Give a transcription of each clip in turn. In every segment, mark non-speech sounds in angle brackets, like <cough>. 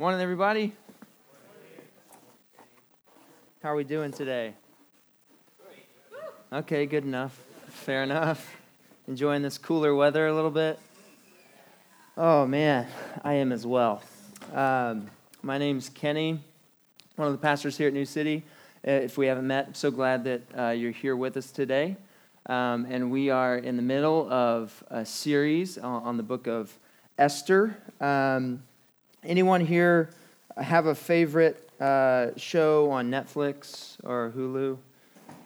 Morning, everybody. How are we doing today? Okay, good enough. Fair enough. Enjoying this cooler weather a little bit? Oh, man, I am as well. Um, my name's Kenny, one of the pastors here at New City. Uh, if we haven't met, I'm so glad that uh, you're here with us today. Um, and we are in the middle of a series on, on the book of Esther. Um, anyone here have a favorite uh, show on Netflix or Hulu?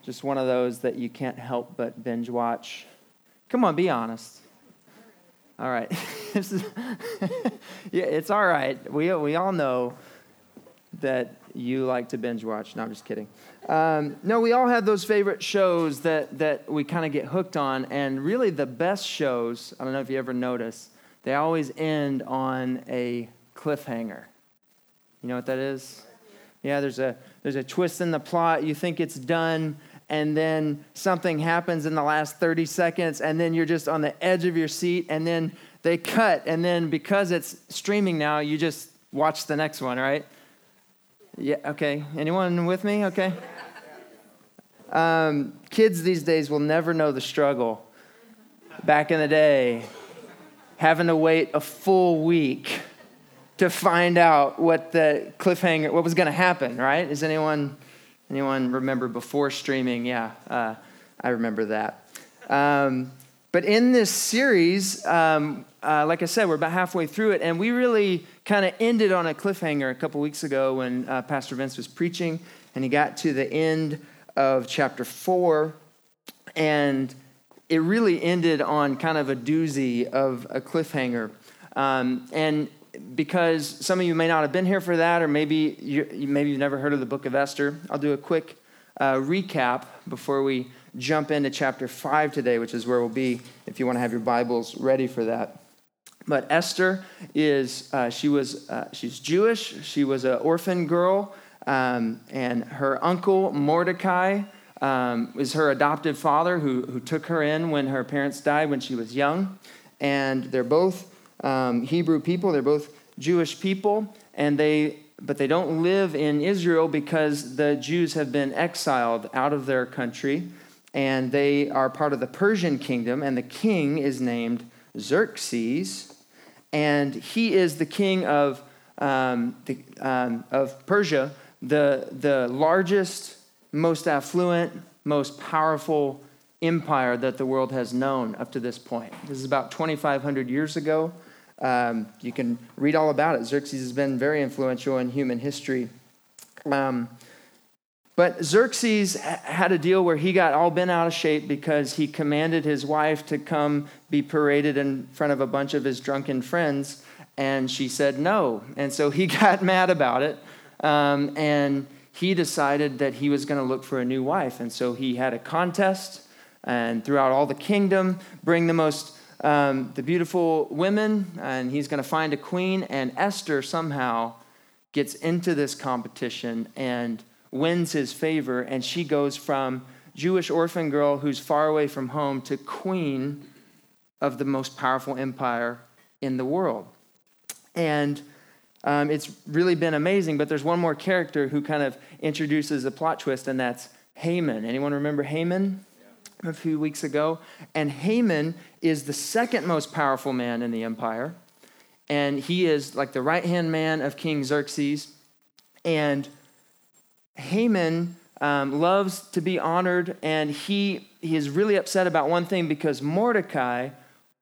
Just one of those that you can't help but binge watch. Come on, be honest. All right. <laughs> <laughs> yeah, it's all right. We, we all know that you like to binge watch. No, I'm just kidding. Um, no, we all have those favorite shows that, that we kind of get hooked on. And really, the best shows, I don't know if you ever notice, they always end on a cliffhanger. You know what that is? Yeah, there's a there's a twist in the plot. You think it's done, and then something happens in the last 30 seconds, and then you're just on the edge of your seat, and then they cut, and then because it's streaming now, you just watch the next one, right? Yeah, okay. Anyone with me? Okay. Um, kids these days will never know the struggle. Back in the day, having to wait a full week to find out what the cliffhanger, what was going to happen, right? Is anyone, anyone remember before streaming? Yeah, uh, I remember that. Um, but in this series, um, uh, like I said, we're about halfway through it, and we really kind of ended on a cliffhanger a couple weeks ago when uh, Pastor Vince was preaching, and he got to the end of chapter four, and it really ended on kind of a doozy of a cliffhanger. Um, and because some of you may not have been here for that, or maybe you, maybe you've never heard of the book of Esther, I'll do a quick uh, recap before we jump into chapter five today, which is where we'll be if you want to have your Bibles ready for that. But Esther is uh, she was uh, she's Jewish. She was an orphan girl, um, and her uncle Mordecai um, is her adopted father, who who took her in when her parents died when she was young, and they're both um, Hebrew people. They're both Jewish people, and they but they don't live in Israel because the Jews have been exiled out of their country, and they are part of the Persian kingdom, and the king is named Xerxes, and he is the king of um, the, um, of Persia, the the largest, most affluent, most powerful empire that the world has known up to this point. This is about 2,500 years ago. Um, you can read all about it. Xerxes has been very influential in human history. Um, but Xerxes had a deal where he got all bent out of shape because he commanded his wife to come be paraded in front of a bunch of his drunken friends, and she said no. And so he <laughs> got mad about it, um, and he decided that he was going to look for a new wife. And so he had a contest, and throughout all the kingdom, bring the most um, the beautiful women, and he's going to find a queen. And Esther somehow gets into this competition and wins his favor, and she goes from Jewish orphan girl who's far away from home to queen of the most powerful empire in the world. And um, it's really been amazing, but there's one more character who kind of introduces a plot twist, and that's Haman. Anyone remember Haman? A few weeks ago. And Haman is the second most powerful man in the empire. And he is like the right hand man of King Xerxes. And Haman um, loves to be honored, and he, he is really upset about one thing because Mordecai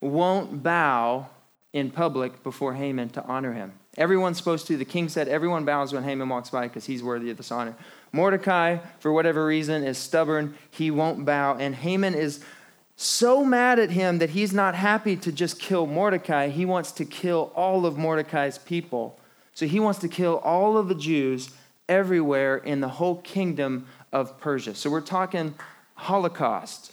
won't bow in public before Haman to honor him. Everyone's supposed to. The king said everyone bows when Haman walks by because he's worthy of this honor. Mordecai, for whatever reason, is stubborn. He won't bow. And Haman is so mad at him that he's not happy to just kill Mordecai. He wants to kill all of Mordecai's people. So he wants to kill all of the Jews everywhere in the whole kingdom of Persia. So we're talking Holocaust.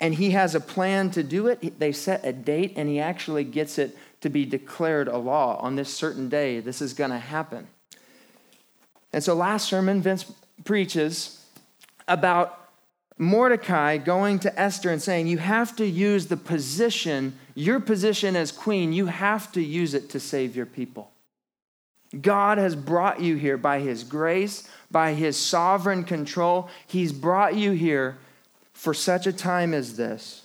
And he has a plan to do it. They set a date, and he actually gets it to be declared a law on this certain day. This is going to happen. And so last sermon, Vince preaches about Mordecai going to Esther and saying, You have to use the position, your position as queen, you have to use it to save your people. God has brought you here by his grace, by his sovereign control. He's brought you here for such a time as this.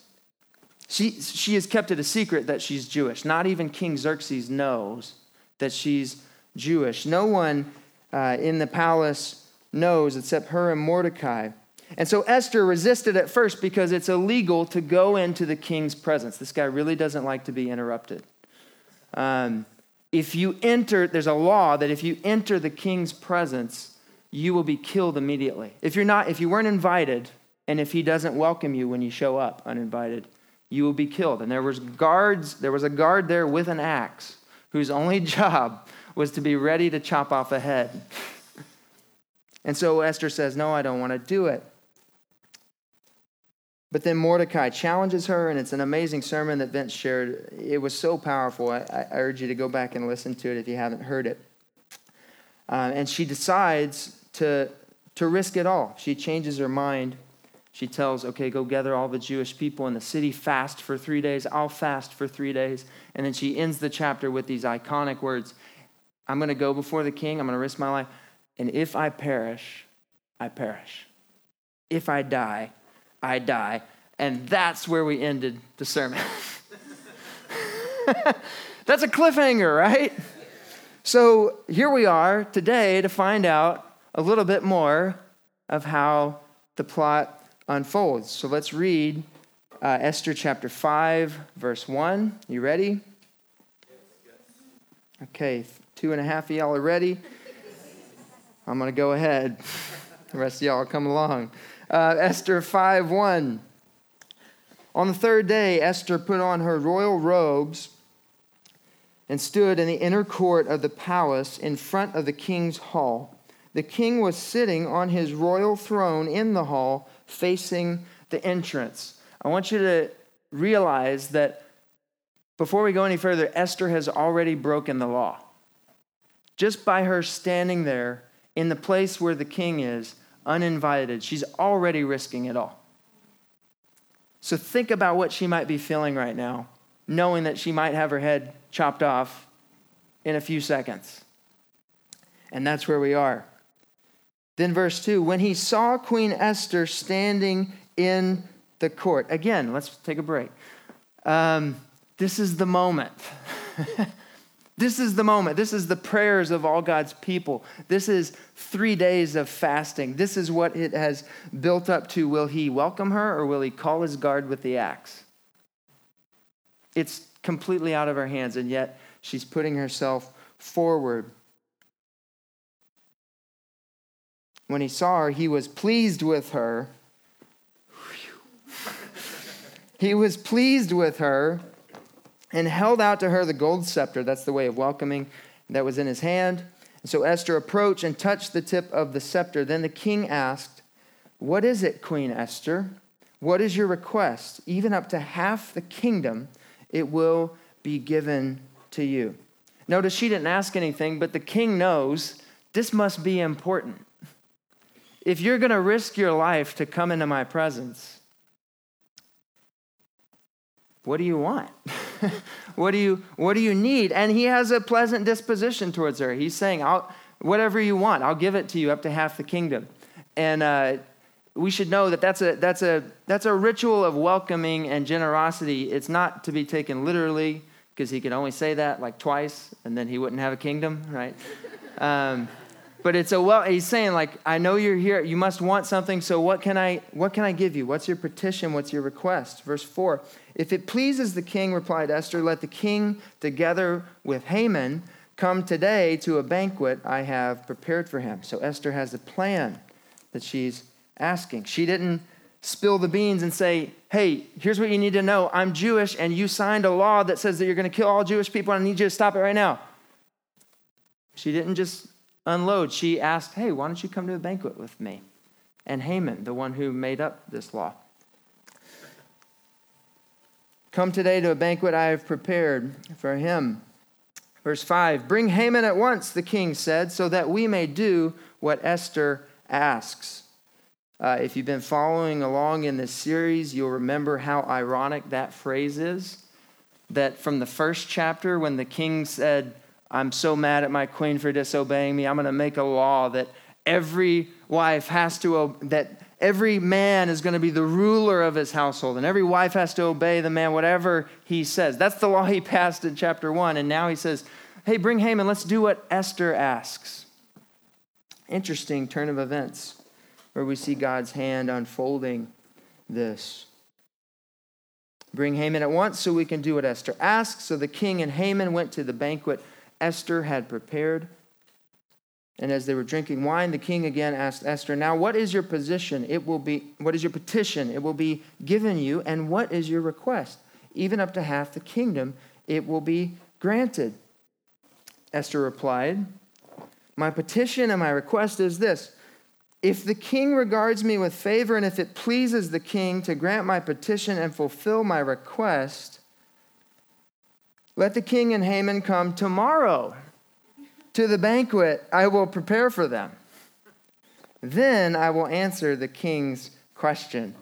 She, she has kept it a secret that she's Jewish. Not even King Xerxes knows that she's Jewish. No one uh, in the palace knows except her and Mordecai. And so Esther resisted at first because it's illegal to go into the king's presence. This guy really doesn't like to be interrupted. Um, if you enter, there's a law that if you enter the king's presence, you will be killed immediately. If you're not, if you weren't invited, and if he doesn't welcome you when you show up uninvited, you will be killed. And there was guards, there was a guard there with an axe whose only <laughs> job was to be ready to chop off a head. <laughs> And so Esther says, No, I don't want to do it. But then Mordecai challenges her, and it's an amazing sermon that Vince shared. It was so powerful. I, I urge you to go back and listen to it if you haven't heard it. Uh, and she decides to, to risk it all. She changes her mind. She tells, okay, go gather all the Jewish people in the city, fast for three days. I'll fast for three days. And then she ends the chapter with these iconic words I'm going to go before the king, I'm going to risk my life. And if I perish, I perish. If I die, I die. And that's where we ended the sermon. <laughs> that's a cliffhanger, right? So here we are today to find out a little bit more of how the plot unfolds. So let's read uh, Esther chapter 5, verse 1. You ready? Okay, two and a half of y'all are ready. I'm going to go ahead. The rest of y'all come along. Uh, Esther 5 1. On the third day, Esther put on her royal robes and stood in the inner court of the palace in front of the king's hall. The king was sitting on his royal throne in the hall, facing the entrance. I want you to realize that before we go any further, Esther has already broken the law. Just by her standing there in the place where the king is, uninvited. She's already risking it all. So think about what she might be feeling right now, knowing that she might have her head chopped off in a few seconds. And that's where we are. Then, verse 2 when he saw Queen Esther standing in the court. Again, let's take a break. Um, this is the moment. <laughs> This is the moment. This is the prayers of all God's people. This is three days of fasting. This is what it has built up to. Will he welcome her or will he call his guard with the axe? It's completely out of her hands, and yet she's putting herself forward. When he saw her, he was pleased with her. <laughs> he was pleased with her and held out to her the gold scepter. That's the way of welcoming that was in his hand. And so Esther approached and touched the tip of the scepter. Then the king asked, What is it, Queen Esther? What is your request? Even up to half the kingdom, it will be given to you. Notice she didn't ask anything, but the king knows this must be important. If you're going to risk your life to come into my presence, what do you want? <laughs> <laughs> what do you what do you need? And he has a pleasant disposition towards her. He's saying, I'll whatever you want, I'll give it to you up to half the kingdom. And uh, we should know that that's a that's a that's a ritual of welcoming and generosity. It's not to be taken literally because he could only say that like twice, and then he wouldn't have a kingdom, right? <laughs> Um, but it's a well he's saying like i know you're here you must want something so what can i what can i give you? What's your petition? What's your request? Verse 4 if it pleases the king replied esther let the king together with haman come today to a banquet i have prepared for him. So esther has a plan that she's asking. She didn't spill the beans and say hey here's what you need to know. I'm jewish and you signed a law that says that you're going to kill all jewish people and i need you to stop it right now. She didn't just unload, she asked, Hey, why don't you come to a banquet with me? And Haman, the one who made up this law. Come today to a banquet I have prepared for him. Verse 5 Bring Haman at once, the king said, so that we may do what Esther asks. Uh, if you've been following along in this series, you'll remember how ironic that phrase is. That from the first chapter, when the king said, I'm so mad at my queen for disobeying me. I'm going to make a law that every wife has to, that every man is going to be the ruler of his household, and every wife has to obey the man, whatever he says. That's the law he passed in chapter one. And now he says, hey, bring Haman, let's do what Esther asks. Interesting turn of events where we see God's hand unfolding this. Bring Haman at once so we can do what Esther asks. So the king and Haman went to the banquet Esther had prepared. And as they were drinking wine, the king again asked Esther, Now what is your position? It will be what is your petition? It will be given you, and what is your request? Even up to half the kingdom, it will be granted. Esther replied, My petition and my request is this. If the king regards me with favor, and if it pleases the king to grant my petition and fulfill my request, let the king and Haman come tomorrow to the banquet I will prepare for them. Then I will answer the king's question.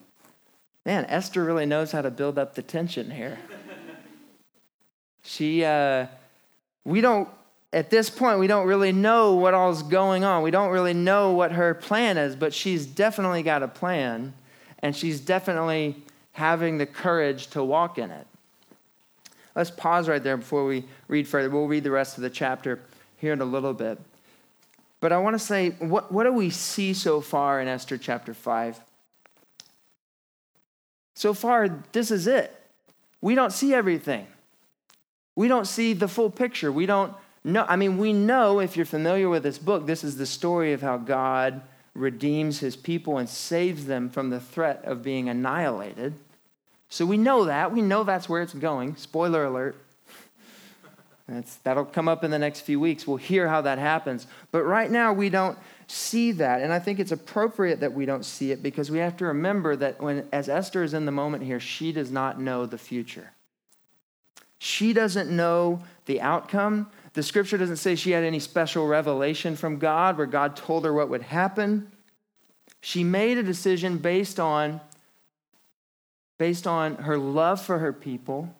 Man, Esther really knows how to build up the tension here. She, uh, we don't, at this point, we don't really know what all's going on. We don't really know what her plan is, but she's definitely got a plan, and she's definitely having the courage to walk in it. Let's pause right there before we read further. We'll read the rest of the chapter here in a little bit. But I want to say, what, what do we see so far in Esther chapter 5? So far, this is it. We don't see everything. We don't see the full picture. We don't know. I mean, we know, if you're familiar with this book, this is the story of how God redeems his people and saves them from the threat of being annihilated. So we know that. We know that's where it's going. Spoiler alert. That's, that'll come up in the next few weeks. We'll hear how that happens. But right now, we don't see that. And I think it's appropriate that we don't see it because we have to remember that when, as Esther is in the moment here, she does not know the future. She doesn't know the outcome. The scripture doesn't say she had any special revelation from God where God told her what would happen. She made a decision based on based on her love for her people,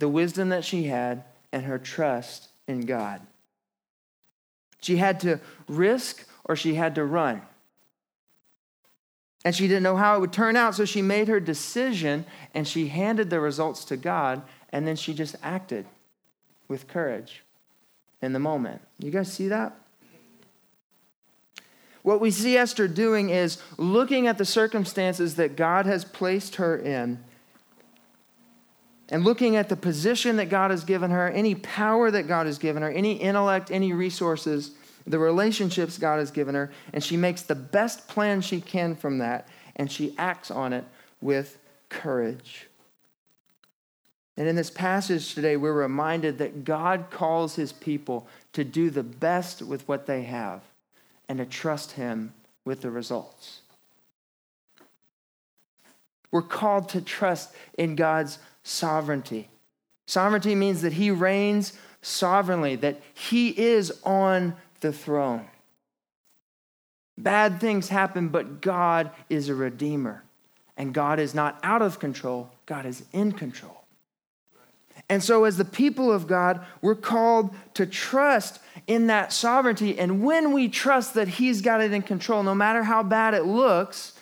the wisdom that she had, and her trust in God. She had to risk or she had to run. And she didn't know how it would turn out, so she made her decision and she handed the results to God, and then she just acted with courage in the moment. You guys see that? What we see Esther doing is looking at the circumstances that God has placed her in and looking at the position that God has given her, any power that God has given her, any intellect, any resources, the relationships God has given her, and she makes the best plan she can from that, and she acts on it with courage. And in this passage today, we're reminded that God calls his people to do the best with what they have and to trust Him with the results. We're called to trust in God's sovereignty. Sovereignty means that He reigns sovereignly, that He is on the throne. Bad things happen, but God is a redeemer. And God is not out of control, God is in control. And so, as the people of God, we're called to trust in that sovereignty. And when we trust that He's got it in control, no matter how bad it looks,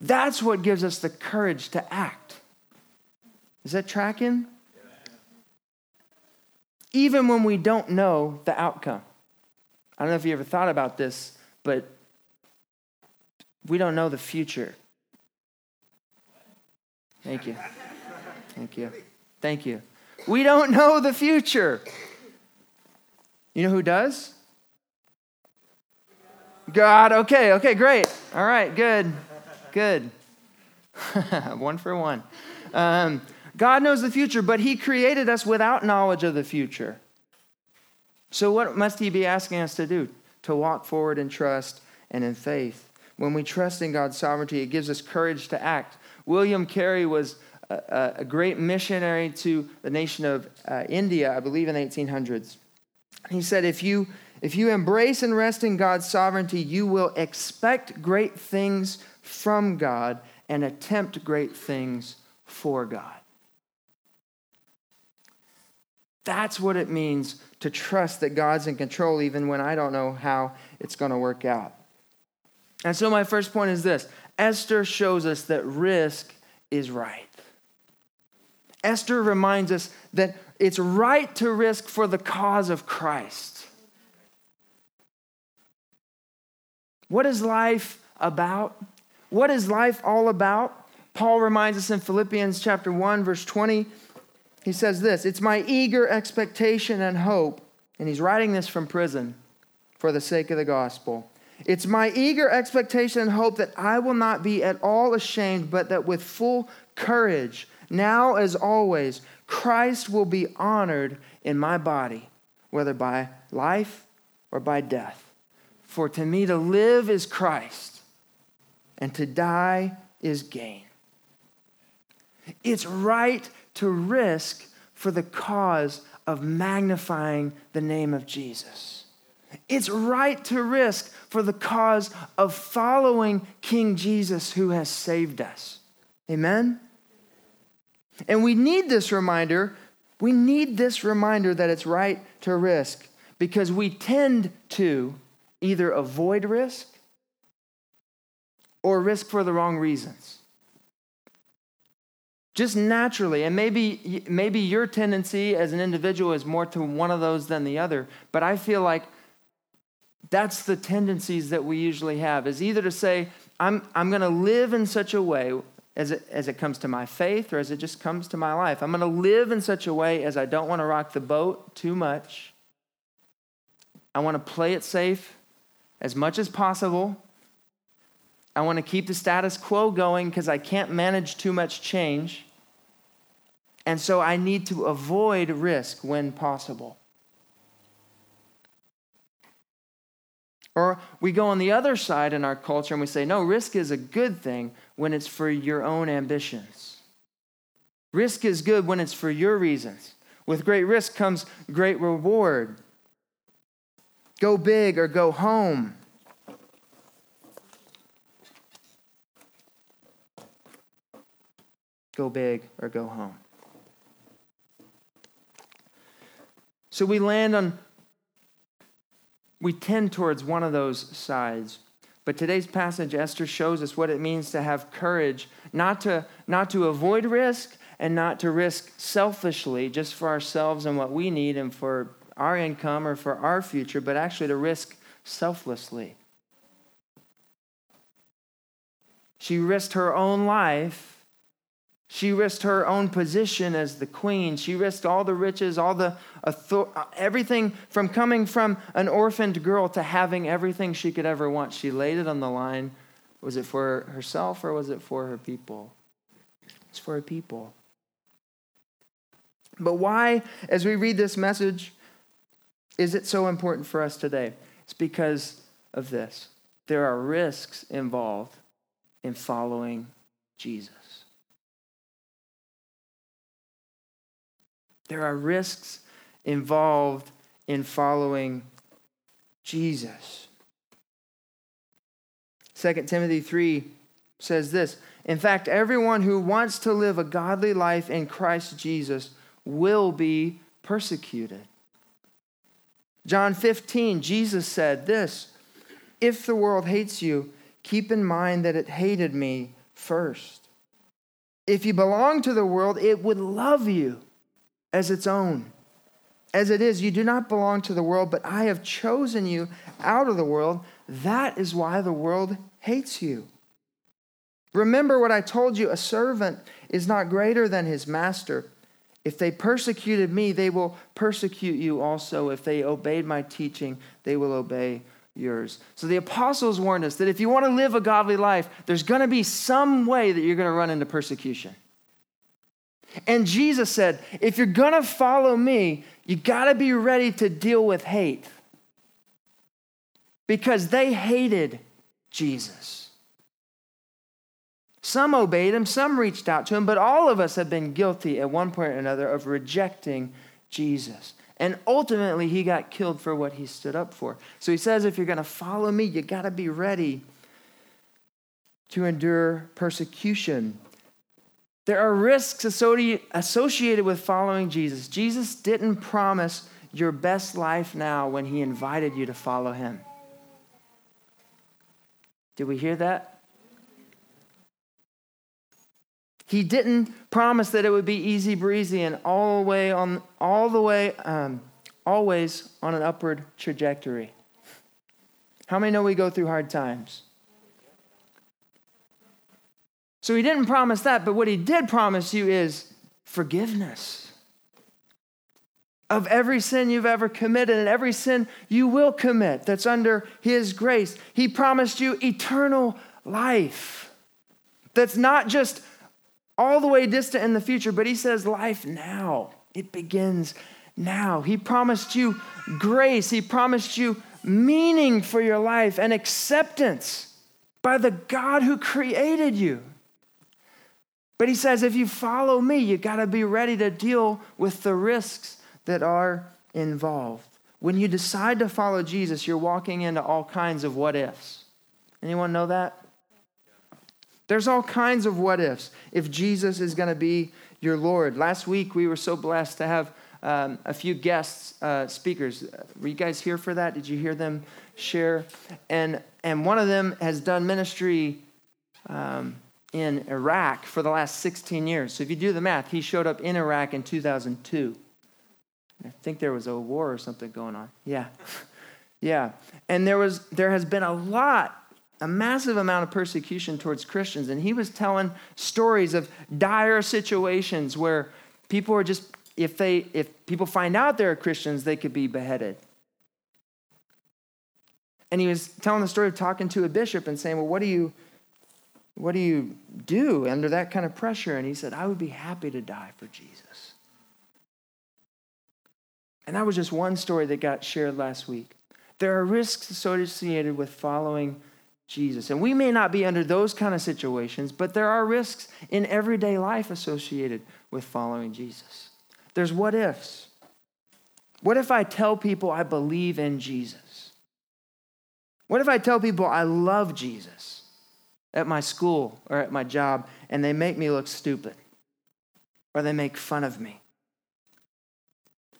that's what gives us the courage to act. Is that tracking? Even when we don't know the outcome. I don't know if you ever thought about this, but we don't know the future. Thank you. Thank you. Thank you. We don't know the future. You know who does? God. Okay, okay, great. All right, good, good. <laughs> one for one. Um, God knows the future, but He created us without knowledge of the future. So, what must He be asking us to do? To walk forward in trust and in faith. When we trust in God's sovereignty, it gives us courage to act. William Carey was a, a great missionary to the nation of uh, India, I believe in the 1800s. He said, if you, if you embrace and rest in God's sovereignty, you will expect great things from God and attempt great things for God. That's what it means to trust that God's in control, even when I don't know how it's going to work out. And so, my first point is this Esther shows us that risk is right. Esther reminds us that it's right to risk for the cause of Christ. What is life about? What is life all about? Paul reminds us in Philippians chapter 1 verse 20 he says this It's my eager expectation and hope, and he's writing this from prison for the sake of the gospel. It's my eager expectation and hope that I will not be at all ashamed, but that with full courage, now as always, Christ will be honored in my body, whether by life or by death. For to me to live is Christ, and to die is gain. It's right to risk for the cause of magnifying the name of Jesus. It's right to risk for the cause of following King Jesus who has saved us. Amen? And we need this reminder. We need this reminder that it's right to risk because we tend to either avoid risk or risk for the wrong reasons just naturally and maybe maybe your tendency as an individual is more to one of those than the other but i feel like that's the tendencies that we usually have is either to say i'm i'm going to live in such a way as it, as it comes to my faith or as it just comes to my life i'm going to live in such a way as i don't want to rock the boat too much i want to play it safe as much as possible I want to keep the status quo going because I can't manage too much change. And so I need to avoid risk when possible. Or we go on the other side in our culture and we say, no, risk is a good thing when it's for your own ambitions. Risk is good when it's for your reasons. With great risk comes great reward. Go big or go home. Go big or go home. So we land on, we tend towards one of those sides. But today's passage, Esther shows us what it means to have courage, not to, not to avoid risk and not to risk selfishly just for ourselves and what we need and for our income or for our future, but actually to risk selflessly. She risked her own life she risked her own position as the queen. She risked all the riches, all the author- everything from coming from an orphaned girl to having everything she could ever want. She laid it on the line. Was it for herself or was it for her people? It's for her people. But why, as we read this message, is it so important for us today? It's because of this. There are risks involved in following Jesus. There are risks involved in following Jesus. 2 Timothy 3 says this In fact, everyone who wants to live a godly life in Christ Jesus will be persecuted. John 15, Jesus said this If the world hates you, keep in mind that it hated me first. If you belong to the world, it would love you as its own. As it is, you do not belong to the world, but I have chosen you out of the world. That is why the world hates you. Remember what I told you a servant is not greater than his master. If they persecuted me, they will persecute you also. If they obeyed my teaching, they will obey yours. So the apostles warned us that if you want to live a godly life, there's going to be some way that you're going to run into persecution. And Jesus said, if you're going to follow me, you got to be ready to deal with hate. Because they hated Jesus. Some obeyed him, some reached out to him, but all of us have been guilty at one point or another of rejecting Jesus. And ultimately, he got killed for what he stood up for. So he says, if you're going to follow me, you got to be ready to endure persecution. There are risks associated with following Jesus. Jesus didn't promise your best life now when he invited you to follow him. Did we hear that? He didn't promise that it would be easy breezy and all the way on all the way um, always on an upward trajectory. How many know we go through hard times? So he didn't promise that, but what he did promise you is forgiveness of every sin you've ever committed and every sin you will commit that's under his grace. He promised you eternal life. That's not just all the way distant in the future, but he says life now. It begins now. He promised you grace. He promised you meaning for your life and acceptance by the God who created you. But he says, if you follow me, you got to be ready to deal with the risks that are involved. When you decide to follow Jesus, you're walking into all kinds of what ifs. Anyone know that? There's all kinds of what ifs if Jesus is going to be your Lord. Last week, we were so blessed to have um, a few guests uh, speakers. Were you guys here for that? Did you hear them share? And, and one of them has done ministry um, in Iraq for the last 16 years. So if you do the math, he showed up in Iraq in 2002. I think there was a war or something going on. Yeah. <laughs> yeah. And there was there has been a lot a massive amount of persecution towards Christians and he was telling stories of dire situations where people are just if they if people find out they're Christians, they could be beheaded. And he was telling the story of talking to a bishop and saying, "Well, what do you what do you do under that kind of pressure? And he said, I would be happy to die for Jesus. And that was just one story that got shared last week. There are risks associated with following Jesus. And we may not be under those kind of situations, but there are risks in everyday life associated with following Jesus. There's what ifs. What if I tell people I believe in Jesus? What if I tell people I love Jesus? At my school or at my job and they make me look stupid or they make fun of me?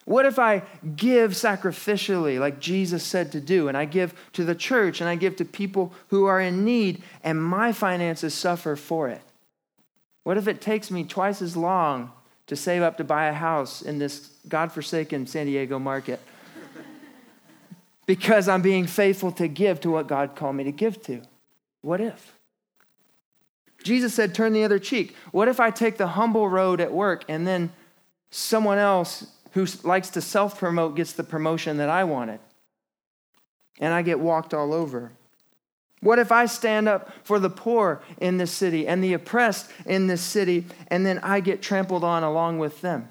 What if I give sacrificially, like Jesus said to do, and I give to the church and I give to people who are in need and my finances suffer for it? What if it takes me twice as long to save up to buy a house in this godforsaken San Diego market? <laughs> because I'm being faithful to give to what God called me to give to. What if? Jesus said, turn the other cheek. What if I take the humble road at work and then someone else who likes to self promote gets the promotion that I wanted? And I get walked all over. What if I stand up for the poor in this city and the oppressed in this city, and then I get trampled on along with them?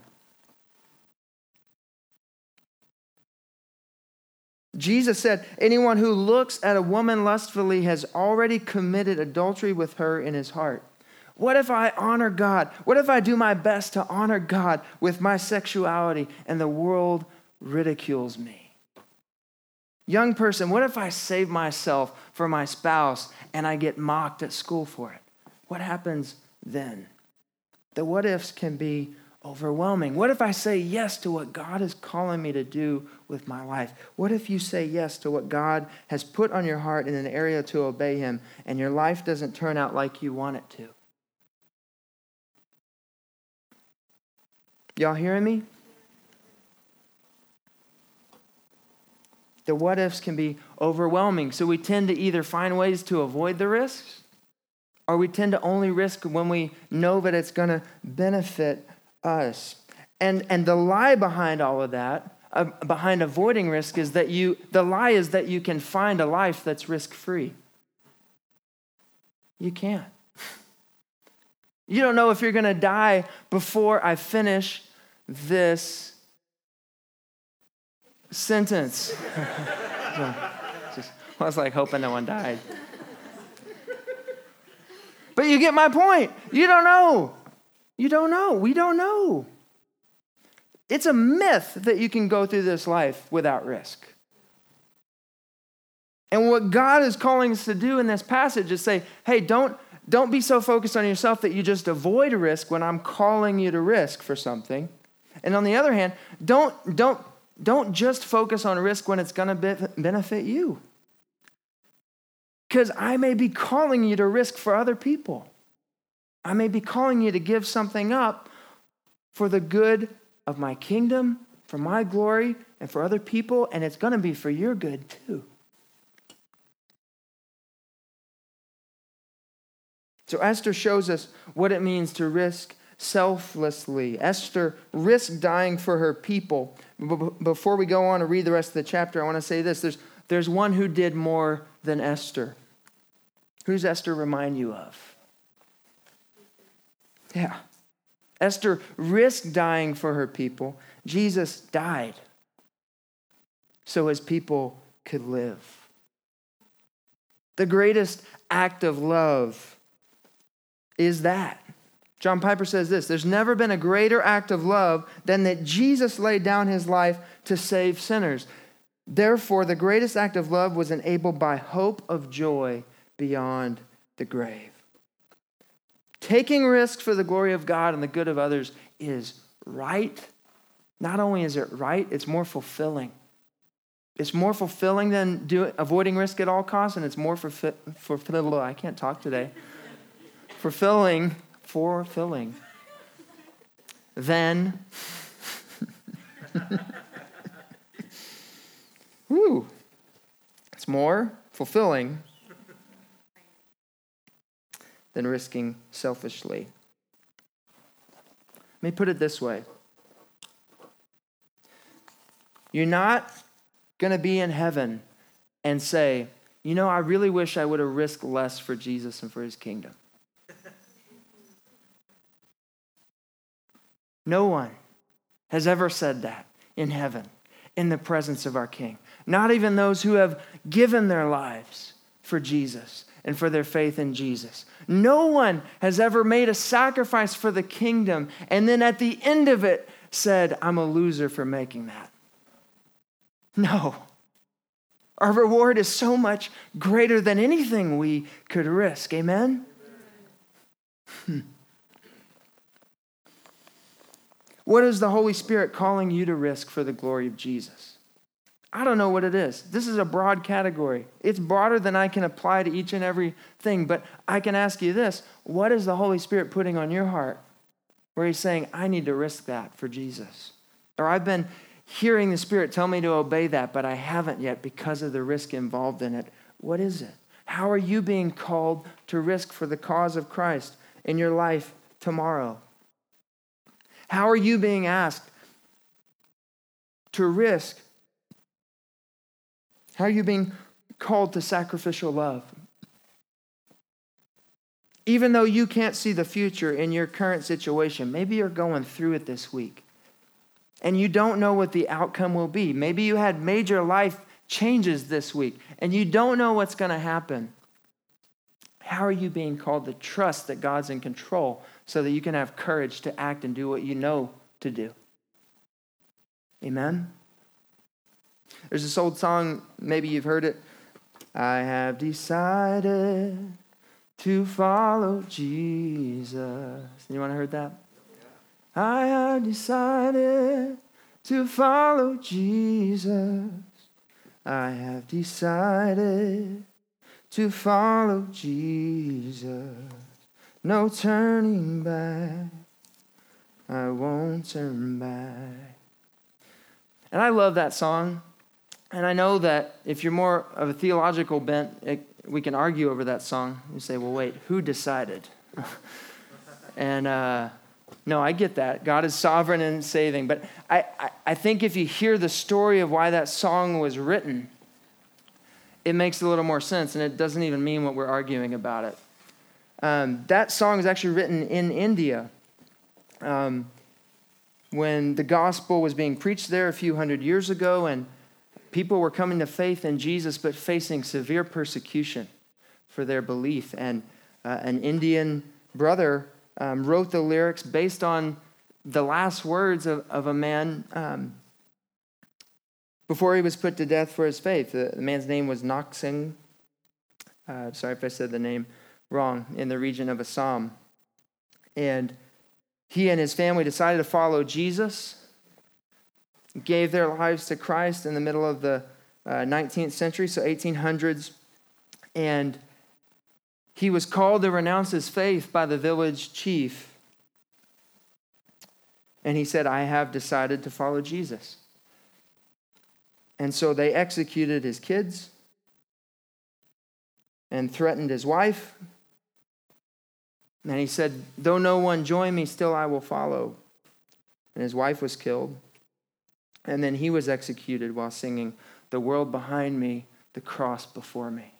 Jesus said, Anyone who looks at a woman lustfully has already committed adultery with her in his heart. What if I honor God? What if I do my best to honor God with my sexuality and the world ridicules me? Young person, what if I save myself for my spouse and I get mocked at school for it? What happens then? The what ifs can be overwhelming. What if I say yes to what God is calling me to do with my life? What if you say yes to what God has put on your heart in an area to obey Him and your life doesn't turn out like you want it to? Y'all hearing me? The what ifs can be overwhelming. So we tend to either find ways to avoid the risks or we tend to only risk when we know that it's going to benefit us. And, and the lie behind all of that, uh, behind avoiding risk, is that you, the lie is that you can find a life that's risk free. You can't. <laughs> You don't know if you're going to die before I finish this sentence. <laughs> Just, I was like hoping no one died. But you get my point. You don't know. You don't know. We don't know. It's a myth that you can go through this life without risk. And what God is calling us to do in this passage is say, hey, don't, don't be so focused on yourself that you just avoid risk when I'm calling you to risk for something. And on the other hand, don't, don't, don't just focus on risk when it's going to benefit you. Because I may be calling you to risk for other people. I may be calling you to give something up for the good of my kingdom, for my glory, and for other people, and it's going to be for your good too. So Esther shows us what it means to risk selflessly. Esther risked dying for her people. Before we go on to read the rest of the chapter, I want to say this there's, there's one who did more than Esther. Who's Esther remind you of? Yeah. Esther risked dying for her people. Jesus died so his people could live. The greatest act of love is that. John Piper says this There's never been a greater act of love than that Jesus laid down his life to save sinners. Therefore, the greatest act of love was enabled by hope of joy beyond the grave. Taking risks for the glory of God and the good of others is right. Not only is it right, it's more fulfilling. It's more fulfilling than do, avoiding risk at all costs, and it's more fulfilling. I can't talk today fulfilling, fulfilling, then, woo, <laughs> it's more fulfilling than risking selfishly. Let me put it this way You're not going to be in heaven and say, you know, I really wish I would have risked less for Jesus and for his kingdom. No one has ever said that in heaven, in the presence of our King. Not even those who have given their lives for Jesus and for their faith in Jesus. No one has ever made a sacrifice for the kingdom and then at the end of it said, I'm a loser for making that. No. Our reward is so much greater than anything we could risk. Amen? Hmm. What is the Holy Spirit calling you to risk for the glory of Jesus? I don't know what it is. This is a broad category. It's broader than I can apply to each and every thing, but I can ask you this what is the Holy Spirit putting on your heart where He's saying, I need to risk that for Jesus? Or I've been hearing the Spirit tell me to obey that, but I haven't yet because of the risk involved in it. What is it? How are you being called to risk for the cause of Christ in your life tomorrow? How are you being asked to risk? How are you being called to sacrificial love? Even though you can't see the future in your current situation, maybe you're going through it this week and you don't know what the outcome will be. Maybe you had major life changes this week and you don't know what's going to happen. How are you being called to trust that God's in control so that you can have courage to act and do what you know to do. Amen? There's this old song, maybe you've heard it. I have decided to follow Jesus. Anyone heard that? I have decided to follow Jesus. I have decided to follow Jesus. No turning back. I won't turn back. And I love that song. And I know that if you're more of a theological bent, it, we can argue over that song. You say, well, wait, who decided? <laughs> and uh, no, I get that. God is sovereign and saving. But I, I, I think if you hear the story of why that song was written, it makes a little more sense. And it doesn't even mean what we're arguing about it. Um, that song is actually written in India um, when the gospel was being preached there a few hundred years ago, and people were coming to faith in Jesus but facing severe persecution for their belief. And uh, an Indian brother um, wrote the lyrics based on the last words of, of a man um, before he was put to death for his faith. The, the man's name was Singh. Uh, sorry if I said the name wrong, in the region of Assam. And he and his family decided to follow Jesus, gave their lives to Christ in the middle of the uh, 19th century, so 1800s. And he was called to renounce his faith by the village chief. And he said, I have decided to follow Jesus. And so they executed his kids and threatened his wife. And he said, Though no one join me, still I will follow. And his wife was killed. And then he was executed while singing, The world behind me, the cross before me.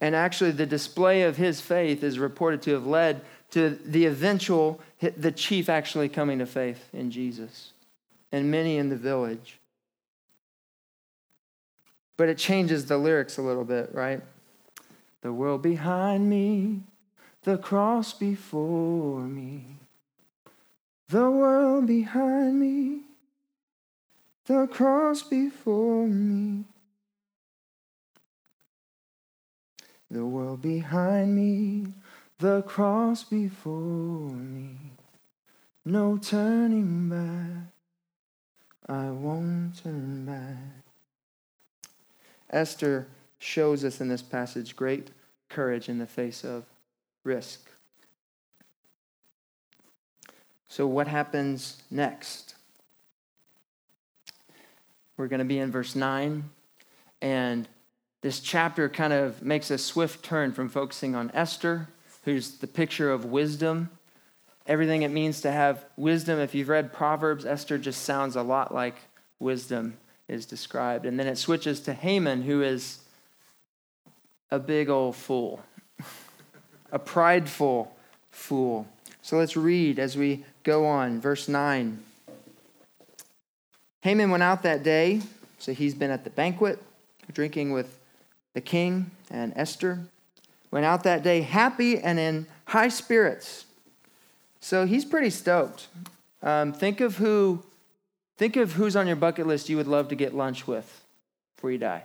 And actually, the display of his faith is reported to have led to the eventual, the chief actually coming to faith in Jesus, and many in the village. But it changes the lyrics a little bit, right? The world behind me, the cross before me. The world behind me, the cross before me. The world behind me, the cross before me. No turning back, I won't turn back. Esther shows us in this passage great courage in the face of risk. So, what happens next? We're going to be in verse 9, and this chapter kind of makes a swift turn from focusing on Esther, who's the picture of wisdom, everything it means to have wisdom. If you've read Proverbs, Esther just sounds a lot like wisdom is described. And then it switches to Haman, who is a big old fool, <laughs> a prideful fool. So let's read as we go on. Verse 9. Haman went out that day, so he's been at the banquet, drinking with the king and Esther. Went out that day happy and in high spirits. So he's pretty stoked. Um, think of who, think of who's on your bucket list you would love to get lunch with before you die,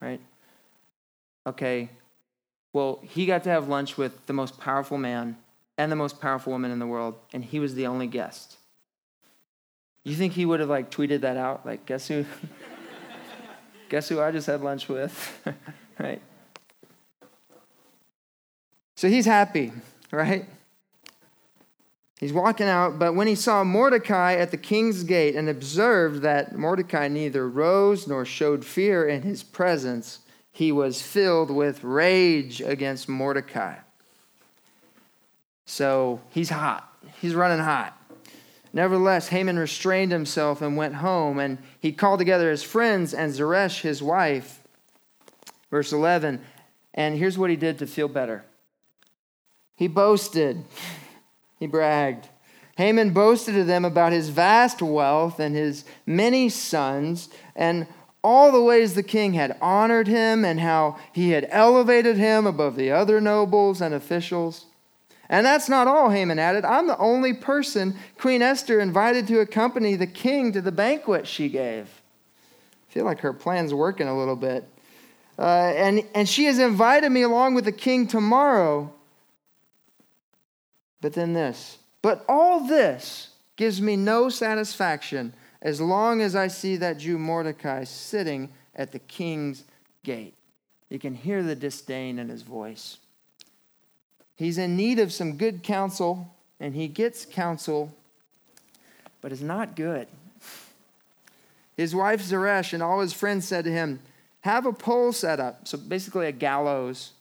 right? okay, well, he got to have lunch with the most powerful man and the most powerful woman in the world, and he was the only guest. You think he would have like tweeted that out? Like, guess who? <laughs> guess who I just had lunch with? <laughs> right? So he's happy, right? He's walking out, but when he saw Mordecai at the king's gate and observed that Mordecai neither rose nor showed fear in his presence, he was filled with rage against Mordecai. So he's hot. He's running hot. Nevertheless, Haman restrained himself and went home, and he called together his friends and Zeresh, his wife. Verse 11. And here's what he did to feel better he boasted, <laughs> he bragged. Haman boasted to them about his vast wealth and his many sons and all the ways the king had honored him and how he had elevated him above the other nobles and officials. And that's not all, Haman added. I'm the only person Queen Esther invited to accompany the king to the banquet she gave. I feel like her plan's working a little bit. Uh, and, and she has invited me along with the king tomorrow. But then this. But all this gives me no satisfaction as long as I see that Jew Mordecai sitting at the king's gate. You can hear the disdain in his voice. He's in need of some good counsel, and he gets counsel, but it's not good. His wife Zeresh and all his friends said to him, Have a pole set up. So basically, a gallows.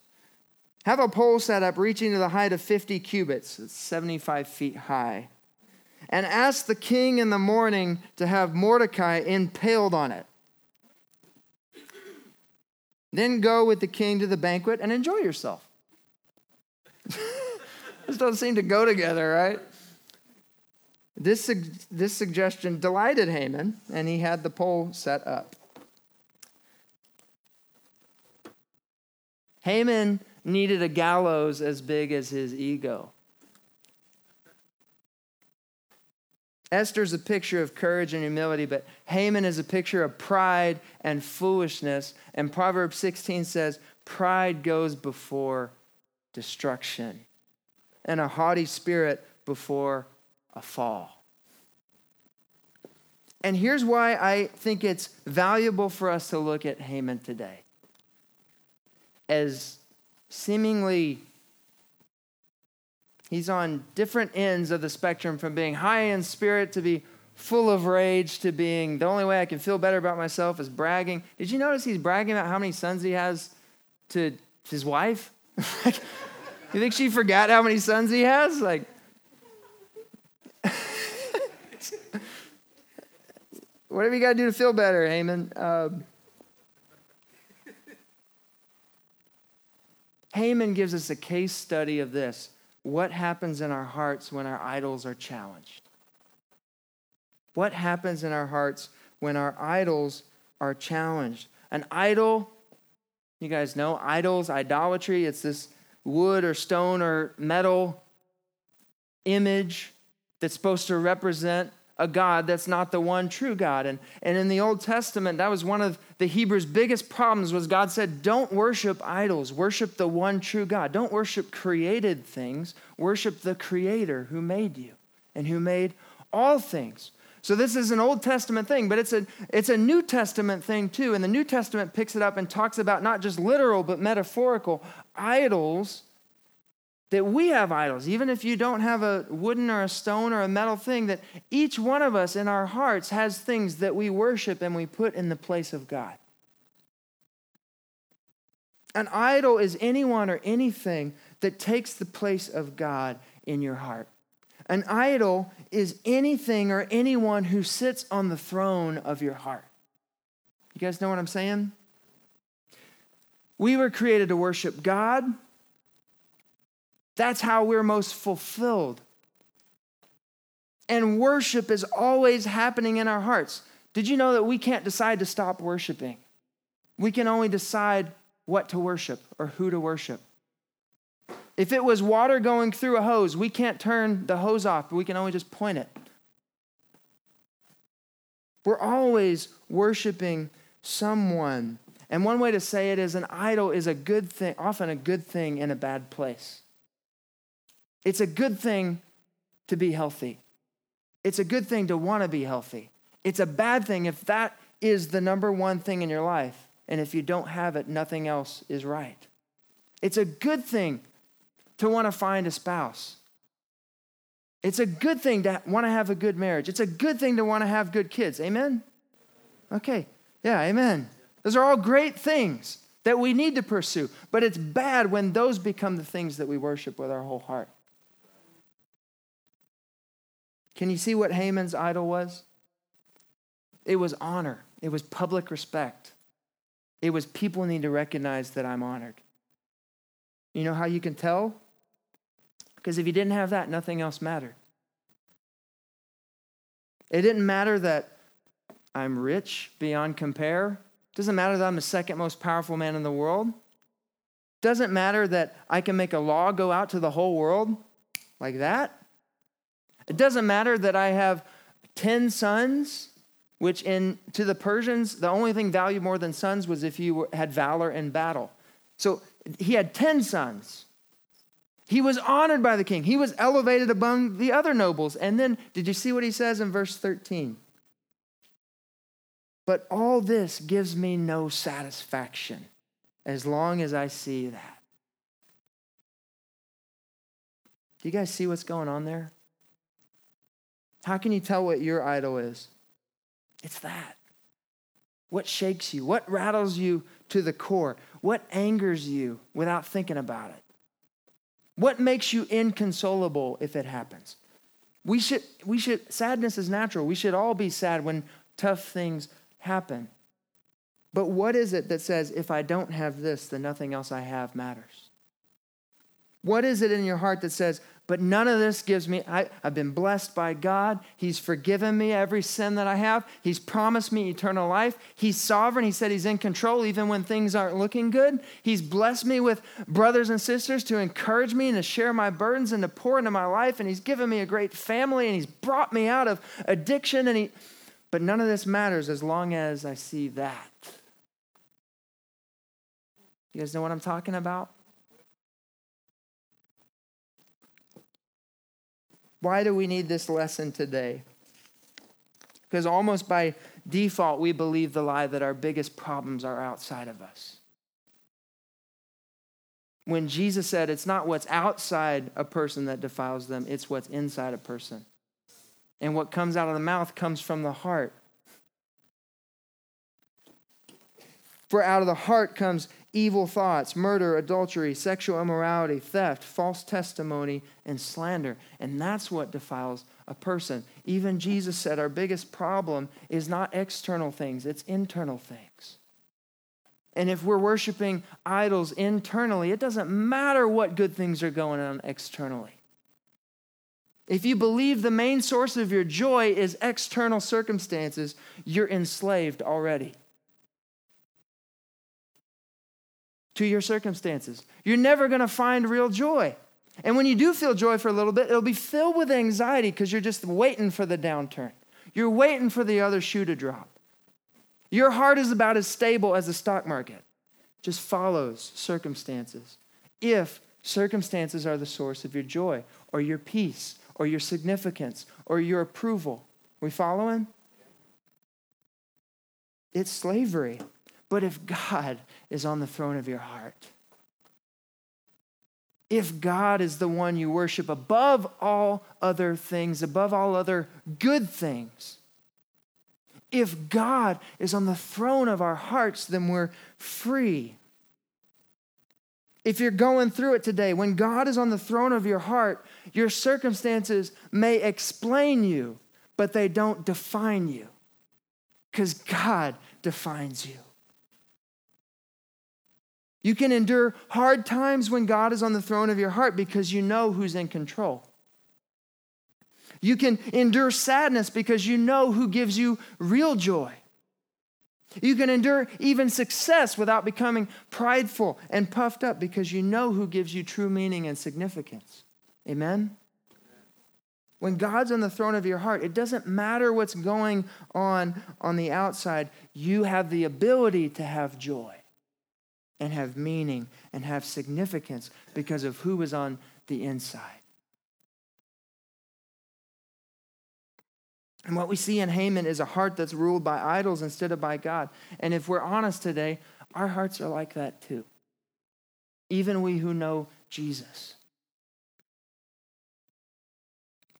Have a pole set up reaching to the height of 50 cubits, it's 75 feet high and ask the king in the morning to have Mordecai impaled on it. Then go with the king to the banquet and enjoy yourself. This doesn't seem to go together, right? This, this suggestion delighted Haman, and he had the pole set up. Haman needed a gallows as big as his ego. Esther's a picture of courage and humility, but Haman is a picture of pride and foolishness. And Proverbs 16 says, Pride goes before destruction, and a haughty spirit before a fall. And here's why I think it's valuable for us to look at Haman today. As seemingly He's on different ends of the spectrum from being high in spirit to be full of rage to being the only way I can feel better about myself is bragging. Did you notice he's bragging about how many sons he has to his wife? <laughs> you think she forgot how many sons he has? Like, whatever you got to do to feel better, Haman. Um, Haman gives us a case study of this what happens in our hearts when our idols are challenged? What happens in our hearts when our idols are challenged? An idol, you guys know, idols, idolatry, it's this wood or stone or metal image that's supposed to represent a God that's not the one true God. And, and in the Old Testament, that was one of the Hebrews' biggest problems was God said, don't worship idols, worship the one true God. Don't worship created things, worship the creator who made you and who made all things. So this is an Old Testament thing, but it's a, it's a New Testament thing too. And the New Testament picks it up and talks about not just literal, but metaphorical idols that we have idols, even if you don't have a wooden or a stone or a metal thing, that each one of us in our hearts has things that we worship and we put in the place of God. An idol is anyone or anything that takes the place of God in your heart. An idol is anything or anyone who sits on the throne of your heart. You guys know what I'm saying? We were created to worship God that's how we're most fulfilled. And worship is always happening in our hearts. Did you know that we can't decide to stop worshiping? We can only decide what to worship or who to worship. If it was water going through a hose, we can't turn the hose off, we can only just point it. We're always worshiping someone. And one way to say it is an idol is a good thing, often a good thing in a bad place. It's a good thing to be healthy. It's a good thing to want to be healthy. It's a bad thing if that is the number one thing in your life. And if you don't have it, nothing else is right. It's a good thing to want to find a spouse. It's a good thing to want to have a good marriage. It's a good thing to want to have good kids. Amen? Okay. Yeah, amen. Those are all great things that we need to pursue. But it's bad when those become the things that we worship with our whole heart. Can you see what Haman's idol was? It was honor, it was public respect. It was people need to recognize that I'm honored. You know how you can tell? Because if you didn't have that, nothing else mattered. It didn't matter that I'm rich beyond compare. Doesn't matter that I'm the second most powerful man in the world. Doesn't matter that I can make a law go out to the whole world like that. It doesn't matter that I have 10 sons, which in to the Persians, the only thing valued more than sons was if you had valor in battle. So he had 10 sons. He was honored by the king. He was elevated among the other nobles. And then, did you see what he says in verse 13? But all this gives me no satisfaction as long as I see that. Do you guys see what's going on there? How can you tell what your idol is? It's that. What shakes you? What rattles you to the core? What angers you without thinking about it? What makes you inconsolable if it happens? We should, we should, sadness is natural. We should all be sad when tough things happen. But what is it that says, if I don't have this, then nothing else I have matters? What is it in your heart that says, But none of this gives me, I, have been blessed by God. He's forgiven me every sin that I have. He's promised me eternal life. He's sovereign. He said He's in control even when things aren't looking good. He's blessed me with brothers and sisters to encourage me and to share my burdens and to pour into my life. And He's given me a great family and He's brought me out of addiction. And He, but none of this matters as long as I see that. You guys know what I'm talking about? Why do we need this lesson today? Because almost by default, we believe the lie that our biggest problems are outside of us. When Jesus said it's not what's outside a person that defiles them, it's what's inside a person. And what comes out of the mouth comes from the heart. For out of the heart comes evil thoughts, murder, adultery, sexual immorality, theft, false testimony, and slander. And that's what defiles a person. Even Jesus said our biggest problem is not external things, it's internal things. And if we're worshiping idols internally, it doesn't matter what good things are going on externally. If you believe the main source of your joy is external circumstances, you're enslaved already. to your circumstances. You're never going to find real joy. And when you do feel joy for a little bit, it'll be filled with anxiety because you're just waiting for the downturn. You're waiting for the other shoe to drop. Your heart is about as stable as the stock market, just follows circumstances. If circumstances are the source of your joy or your peace or your significance or your approval, we following? It's slavery. But if God is on the throne of your heart, if God is the one you worship above all other things, above all other good things, if God is on the throne of our hearts, then we're free. If you're going through it today, when God is on the throne of your heart, your circumstances may explain you, but they don't define you because God defines you. You can endure hard times when God is on the throne of your heart because you know who's in control. You can endure sadness because you know who gives you real joy. You can endure even success without becoming prideful and puffed up because you know who gives you true meaning and significance. Amen? When God's on the throne of your heart, it doesn't matter what's going on on the outside, you have the ability to have joy and have meaning and have significance because of who is on the inside. And what we see in Haman is a heart that's ruled by idols instead of by God. And if we're honest today, our hearts are like that too. Even we who know Jesus.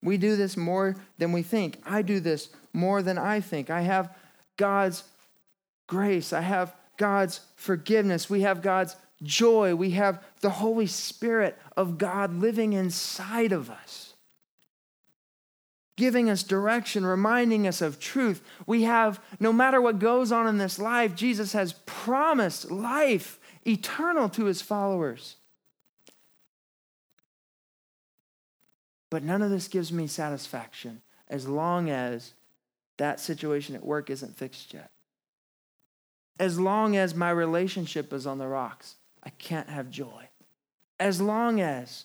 We do this more than we think. I do this more than I think. I have God's grace. I have God's forgiveness. We have God's joy. We have the Holy Spirit of God living inside of us, giving us direction, reminding us of truth. We have, no matter what goes on in this life, Jesus has promised life eternal to his followers. But none of this gives me satisfaction as long as that situation at work isn't fixed yet. As long as my relationship is on the rocks, I can't have joy. As long as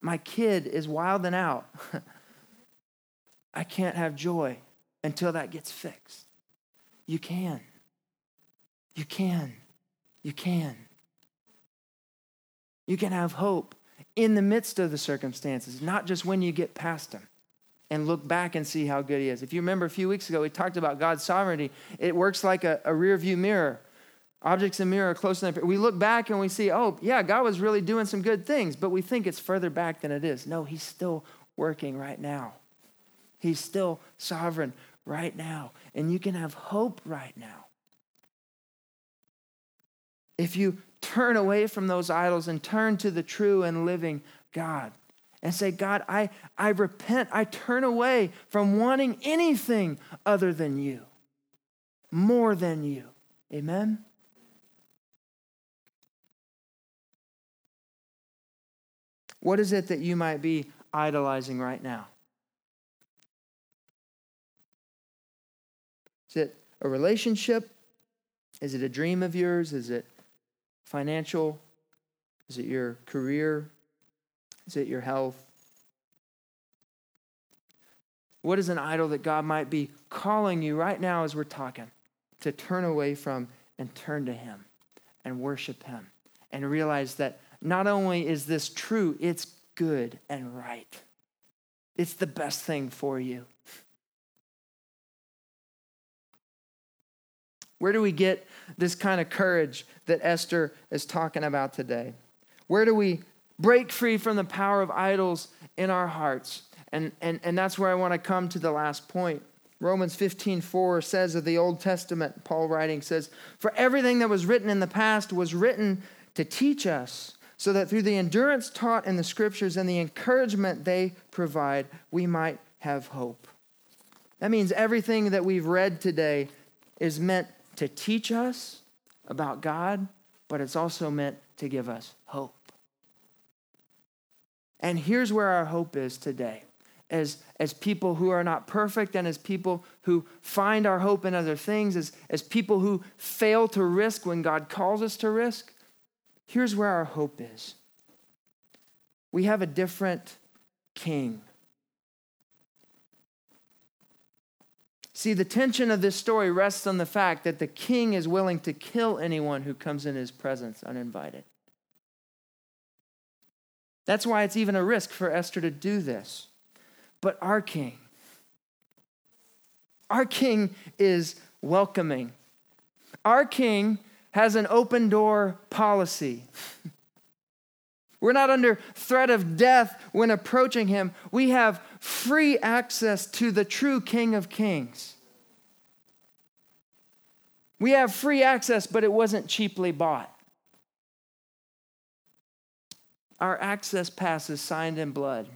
my kid is wilding out, <laughs> I can't have joy until that gets fixed. You can. You can. You can. You can have hope in the midst of the circumstances, not just when you get past them and look back and see how good he is. If you remember a few weeks ago, we talked about God's sovereignty. It works like a, a rear view mirror. Objects in mirror are close enough. We look back and we see, oh, yeah, God was really doing some good things, but we think it's further back than it is. No, he's still working right now. He's still sovereign right now. And you can have hope right now. If you turn away from those idols and turn to the true and living God and say, God, I, I repent. I turn away from wanting anything other than you, more than you. Amen? What is it that you might be idolizing right now? Is it a relationship? Is it a dream of yours? Is it financial? Is it your career? Is it your health? What is an idol that God might be calling you right now as we're talking to turn away from and turn to Him and worship Him and realize that not only is this true, it's good and right. It's the best thing for you. Where do we get this kind of courage that Esther is talking about today? Where do we break free from the power of idols in our hearts? And, and, and that's where I want to come to the last point. Romans 15, 4 says of the Old Testament, Paul writing says, For everything that was written in the past was written to teach us, so that through the endurance taught in the scriptures and the encouragement they provide, we might have hope. That means everything that we've read today is meant to teach us about God, but it's also meant to give us hope. And here's where our hope is today. As, as people who are not perfect and as people who find our hope in other things, as, as people who fail to risk when God calls us to risk, here's where our hope is. We have a different king. See, the tension of this story rests on the fact that the king is willing to kill anyone who comes in his presence uninvited. That's why it's even a risk for Esther to do this. But our king, our king is welcoming. Our king has an open door policy. <laughs> We're not under threat of death when approaching him. We have free access to the true King of Kings. We have free access, but it wasn't cheaply bought. Our access pass is signed in blood.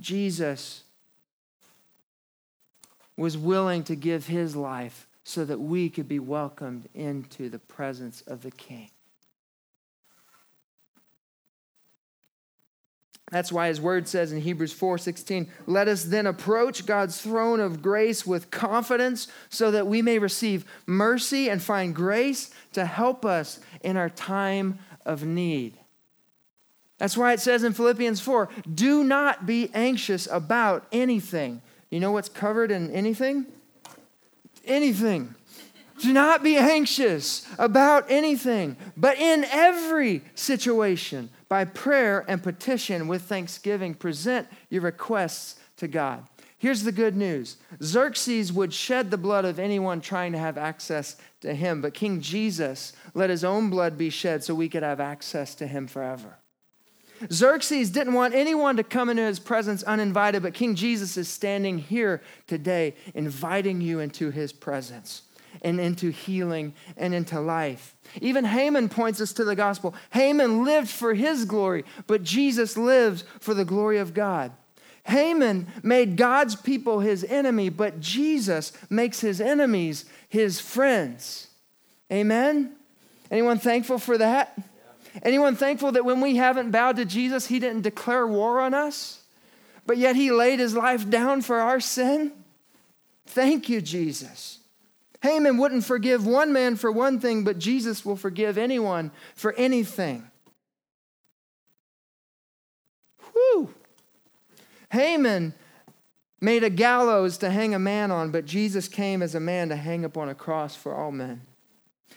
Jesus was willing to give his life so that we could be welcomed into the presence of the King. That's why his word says in Hebrews 4:16, "Let us then approach God's throne of grace with confidence so that we may receive mercy and find grace to help us in our time of need." That's why it says in Philippians 4, "Do not be anxious about anything." You know what's covered in anything? anything. Do not be anxious about anything, but in every situation, by prayer and petition with thanksgiving, present your requests to God. Here's the good news Xerxes would shed the blood of anyone trying to have access to him, but King Jesus let his own blood be shed so we could have access to him forever. Xerxes didn't want anyone to come into his presence uninvited, but King Jesus is standing here today, inviting you into his presence and into healing and into life. Even Haman points us to the gospel. Haman lived for his glory, but Jesus lives for the glory of God. Haman made God's people his enemy, but Jesus makes his enemies his friends. Amen? Anyone thankful for that? Anyone thankful that when we haven't bowed to Jesus, he didn't declare war on us, but yet he laid his life down for our sin? Thank you, Jesus. Haman wouldn't forgive one man for one thing, but Jesus will forgive anyone for anything. Whew. Haman made a gallows to hang a man on, but Jesus came as a man to hang upon a cross for all men.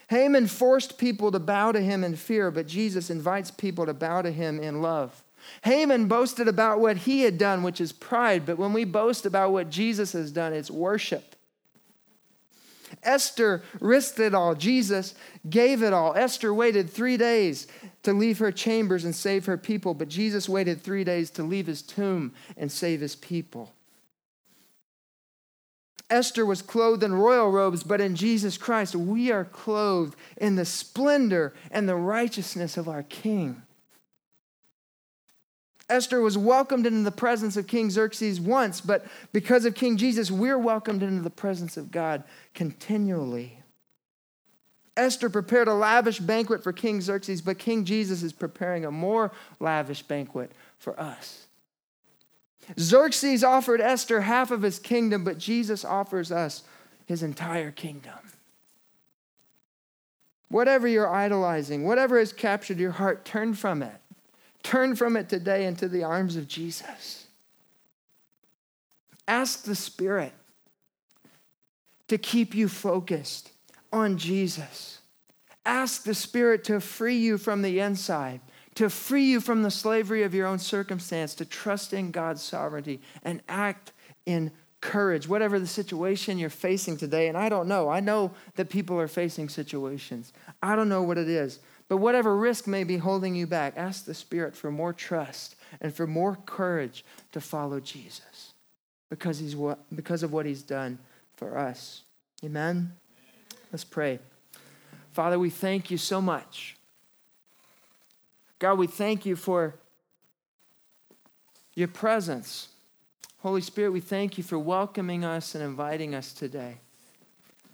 Haman forced people to bow to him in fear, but Jesus invites people to bow to him in love. Haman boasted about what he had done, which is pride, but when we boast about what Jesus has done, it's worship. Esther risked it all. Jesus gave it all. Esther waited three days to leave her chambers and save her people, but Jesus waited three days to leave his tomb and save his people. Esther was clothed in royal robes, but in Jesus Christ, we are clothed in the splendor and the righteousness of our King. Esther was welcomed into the presence of King Xerxes once, but because of King Jesus, we're welcomed into the presence of God continually. Esther prepared a lavish banquet for King Xerxes, but King Jesus is preparing a more lavish banquet for us. Xerxes offered Esther half of his kingdom, but Jesus offers us his entire kingdom. Whatever you're idolizing, whatever has captured your heart, turn from it. Turn from it today into the arms of Jesus. Ask the Spirit to keep you focused on Jesus. Ask the Spirit to free you from the inside, to free you from the slavery of your own circumstance, to trust in God's sovereignty and act in courage, whatever the situation you're facing today. And I don't know. I know that people are facing situations. I don't know what it is. But whatever risk may be holding you back, ask the Spirit for more trust and for more courage to follow Jesus because, he's what, because of what He's done for us. Amen? Let's pray. Father, we thank you so much. God, we thank you for your presence. Holy Spirit, we thank you for welcoming us and inviting us today,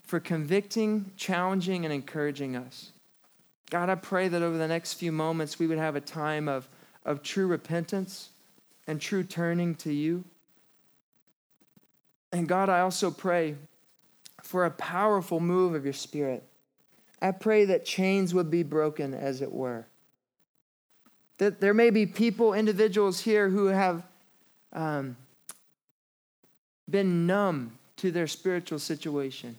for convicting, challenging, and encouraging us. God, I pray that over the next few moments we would have a time of, of true repentance and true turning to you. And God, I also pray for a powerful move of your Spirit. I pray that chains would be broken, as it were. That there may be people, individuals here who have um, been numb to their spiritual situation.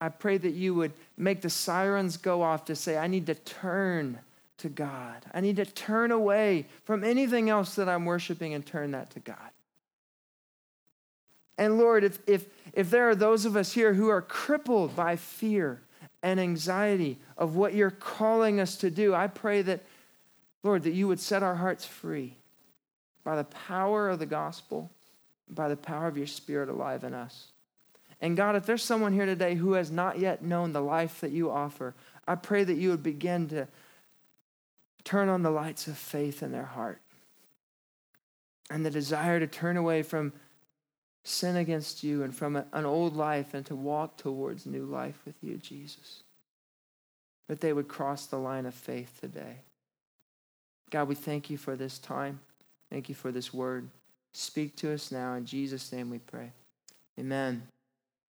I pray that you would make the sirens go off to say, I need to turn to God. I need to turn away from anything else that I'm worshiping and turn that to God. And Lord, if, if, if there are those of us here who are crippled by fear and anxiety of what you're calling us to do, I pray that, Lord, that you would set our hearts free by the power of the gospel, by the power of your spirit alive in us. And God, if there's someone here today who has not yet known the life that you offer, I pray that you would begin to turn on the lights of faith in their heart and the desire to turn away from sin against you and from an old life and to walk towards new life with you, Jesus. That they would cross the line of faith today. God, we thank you for this time. Thank you for this word. Speak to us now. In Jesus' name we pray. Amen.